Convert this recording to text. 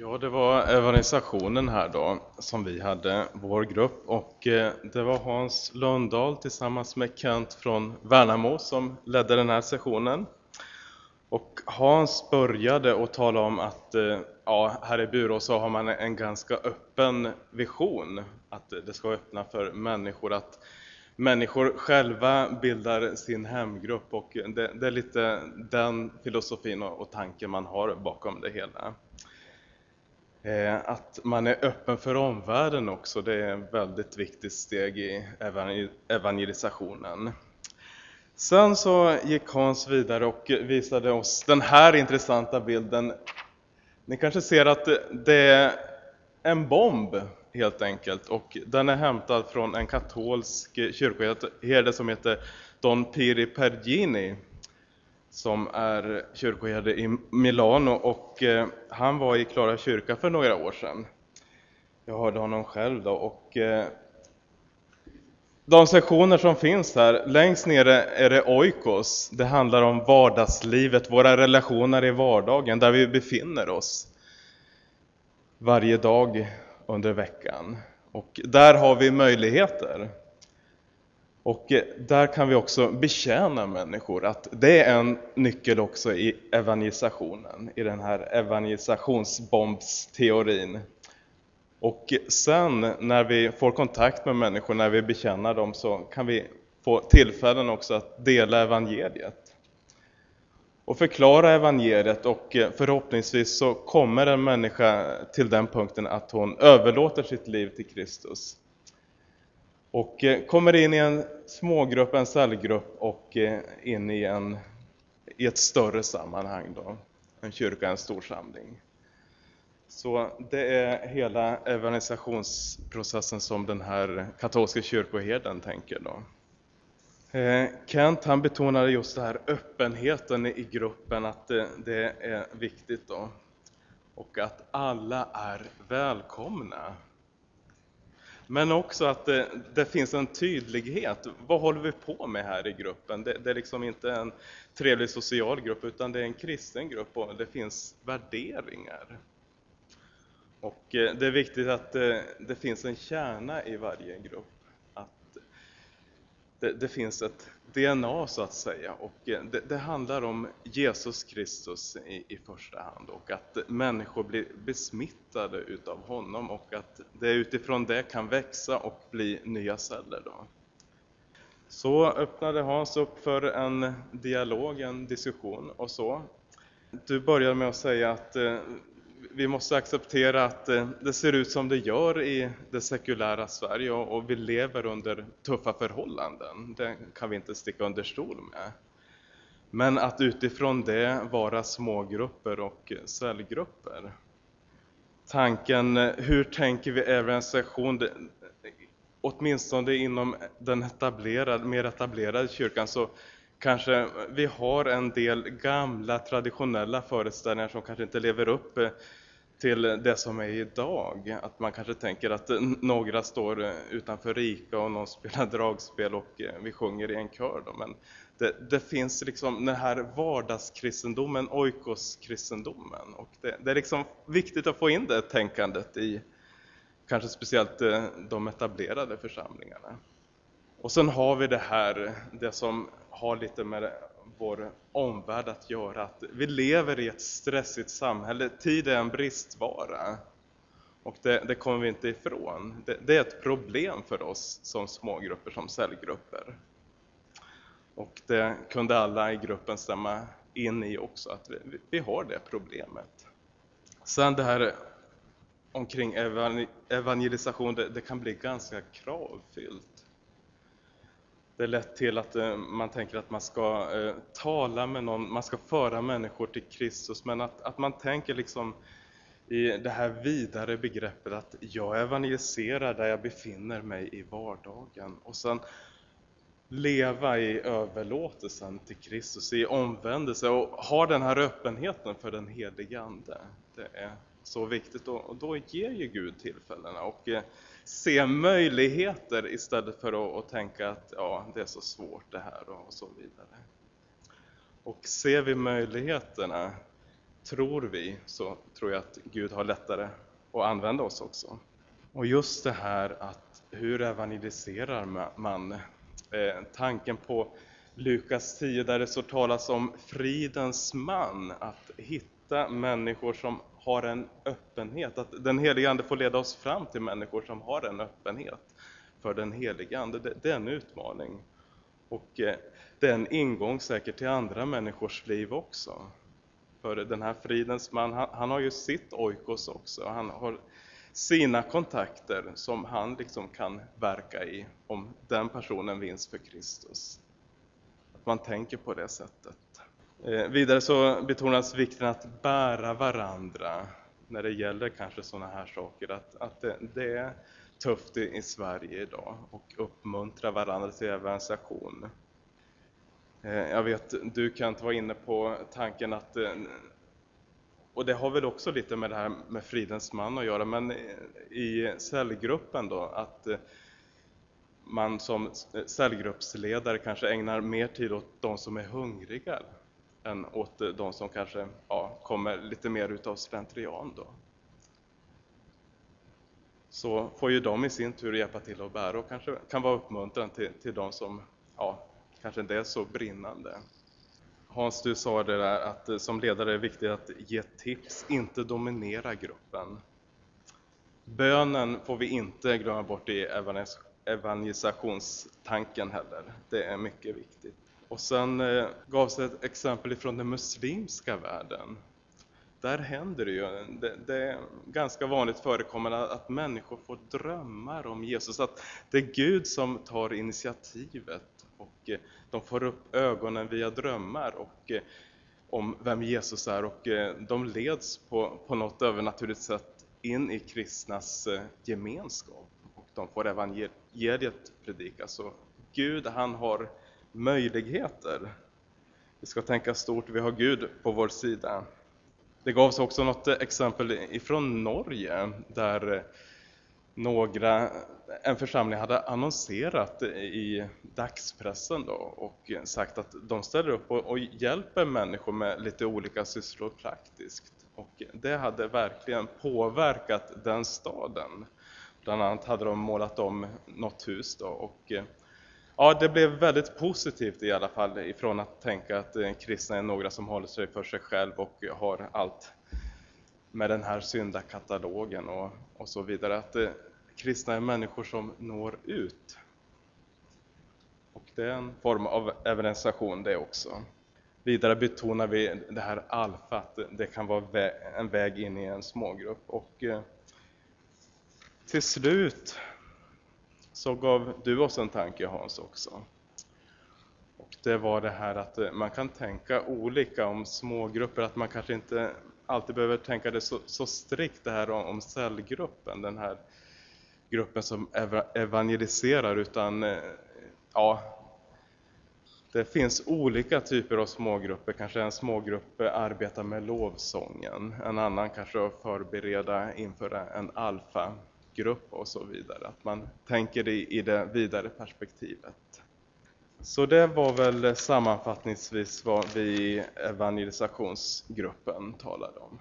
Ja, det var evangelisationen här då som vi hade, vår grupp. Och eh, det var Hans Lundahl tillsammans med Kent från Värnamo som ledde den här sessionen. Och Hans började att tala om att eh, ja, här i Burå så har man en ganska öppen vision. Att det ska öppna för människor, att människor själva bildar sin hemgrupp. Och det, det är lite den filosofin och tanken man har bakom det hela. Eh, att man är öppen för omvärlden också, det är ett väldigt viktigt steg i evangelisationen. Sen så gick Hans vidare och visade oss den här intressanta bilden. Ni kanske ser att det är en bomb helt enkelt och den är hämtad från en katolsk kyrkoherde som heter Don Piri Pergini som är kyrkoherde i Milano och eh, han var i Klara kyrka för några år sedan. Jag hörde honom själv då och eh, de sektioner som finns här, längst nere är det oikos. Det handlar om vardagslivet, våra relationer i vardagen, där vi befinner oss varje dag under veckan. Och där har vi möjligheter. Och eh, där kan vi också betjäna människor, att det är en nyckel också i evangelisationen, i den här evangelisationsbombsteorin. Och sen när vi får kontakt med människor, när vi bekänner dem, så kan vi få tillfällen också att dela evangeliet. Och förklara evangeliet och eh, förhoppningsvis så kommer en människa till den punkten att hon överlåter sitt liv till Kristus och eh, kommer in i en smågrupp, en cellgrupp och eh, in i, en, i ett större sammanhang. Då. En kyrka, en stor samling. Så det är hela evangelisationsprocessen som den här katolska kyrkoherden tänker. Då. Eh, Kent han betonade just det här öppenheten i gruppen, att det, det är viktigt. Då. Och att alla är välkomna. Men också att det, det, finns en tydlighet. Vad håller vi på med här i gruppen? Det, det, är liksom inte en trevlig social grupp, utan det är en kristen grupp och det finns värderingar. Och eh, det är viktigt att det, det finns en kärna i varje grupp det, det, finns ett DNA så att säga och eh, det, det handlar om Jesus Kristus i, i, första hand och att människor blir besmittade utav honom och att det utifrån det kan växa och bli nya celler. Då. Så öppnade Hans upp för en dialog, en diskussion och så. Du började med att säga att eh, vi måste acceptera att eh, det ser ut som det gör i det sekulära Sverige och vi lever under tuffa förhållanden. Det kan vi inte sticka under stol med. Men att utifrån det vara smågrupper och eh, cellgrupper. Tanken, eh, hur tänker vi evangelisation? Åtminstone inom den etablerade, mer etablerade kyrkan så kanske vi har en del gamla traditionella föreställningar som kanske inte lever upp eh, till det som är idag. Att man kanske tänker att några står utanför Rika och någon spelar dragspel och eh, vi sjunger i en kör. Då. Men det, det finns liksom den här vardagskristendomen, oikoskristendomen. Och det, det är liksom viktigt att få in det tänkandet i kanske speciellt eh, de etablerade församlingarna. Och sen har vi det här, det som har lite med vår omvärld att göra. Att vi lever i ett stressigt samhälle. Tid är en bristvara. Och det, det kommer vi inte ifrån. Det, det, är ett problem för oss som smågrupper, som cellgrupper. Och det kunde alla i gruppen stämma in i också, att vi, vi har det problemet. Sen det här omkring evangelisation, det, det kan bli ganska kravfyllt. Det är lätt till att eh, man tänker att man ska eh, tala med någon, man ska föra människor till Kristus, men att, att man tänker liksom i det här vidare begreppet att jag evangeliserar där jag befinner mig i vardagen. Och sen leva i överlåtelsen till Kristus, i omvändelse och ha den här öppenheten för den helige Ande. Det är så viktigt och då ger ju Gud tillfällena. Och eh, se möjligheter istället för att, tänka att ja, det är så svårt det här och så vidare. Och ser vi möjligheterna, tror vi så tror jag att Gud har lättare att använda oss också. Och just det här att hur evangeliserar man? Eh, tanken på Lukas 10 där det så talas om fridens man, att hitta människor som har en öppenhet, att den helige Ande får leda oss fram till människor som har en öppenhet för den helige Ande. Det, det är en utmaning. Och eh, det är en ingång säkert till andra människors liv också. För den här fridens man, han, han har ju sitt oikos också. Han har sina kontakter som han liksom kan verka i om den personen vinns för Kristus. Att man tänker på det sättet. Eh, vidare så betonas vikten att bära varandra när det gäller kanske sådana här saker. Att, att det, det är tufft i, Sverige idag och uppmuntra varandra till evangelisation. Eh, jag vet, du kan inte vara inne på tanken att eh, och det har väl också lite med det här med Fridens man att göra, men i cellgruppen då, att man som cellgruppsledare kanske ägnar mer tid åt de som är hungriga än åt de som kanske ja, kommer lite mer utav slentrian då. Så får ju de i sin tur hjälpa till att bära och kanske kan vara uppmuntran till, till de som ja, kanske inte är så brinnande. Hans, du sa det där att som ledare är det viktigt att ge tips, inte dominera gruppen. Bönen får vi inte glömma bort i evangelisationstanken heller. Det är mycket viktigt. Och sen eh, gavs ett exempel från den muslimska världen. Där händer det ju, det, det, är ganska vanligt förekommande att människor får drömmar om Jesus, att det är Gud som tar initiativet och eh, de får upp ögonen via drömmar och eh, om vem Jesus är och eh, de leds på, på något övernaturligt sätt in i kristnas eh, gemenskap och de får evangeliet predikas. Så Gud han har möjligheter. Vi ska tänka stort, vi har Gud på vår sida. Det gavs också något exempel ifrån Norge där några, en församling hade annonserat i dagspressen då och sagt att de ställer upp och, och hjälper människor med lite olika sysslor praktiskt. Och det hade verkligen påverkat den staden. Bland annat hade de målat om något hus då och ja, det blev väldigt positivt i alla fall ifrån att tänka att eh, kristna är några som håller sig för sig själv och har allt med den här syndakatalogen och, och så vidare. Att eh, kristna är människor som når ut. Och det är en form av evangelisation det också. Vidare betonar vi det här alfa, att det kan vara en väg in i en smågrupp. Och eh, till slut så gav du oss en tanke Hans också. Och det var det här att eh, man kan tänka olika om smågrupper, att man kanske inte alltid behöver tänka det så, så strikt det här om, om cellgruppen, den här gruppen som evangeliserar utan eh, ja, det finns olika typer av smågrupper. Kanske en smågrupp arbetar med lovsången, en annan kanske förbereda inför en alfa grupp och så vidare. Att man tänker det i det vidare perspektivet. Så det var väl sammanfattningsvis vad vi i evangelisationsgruppen talade om.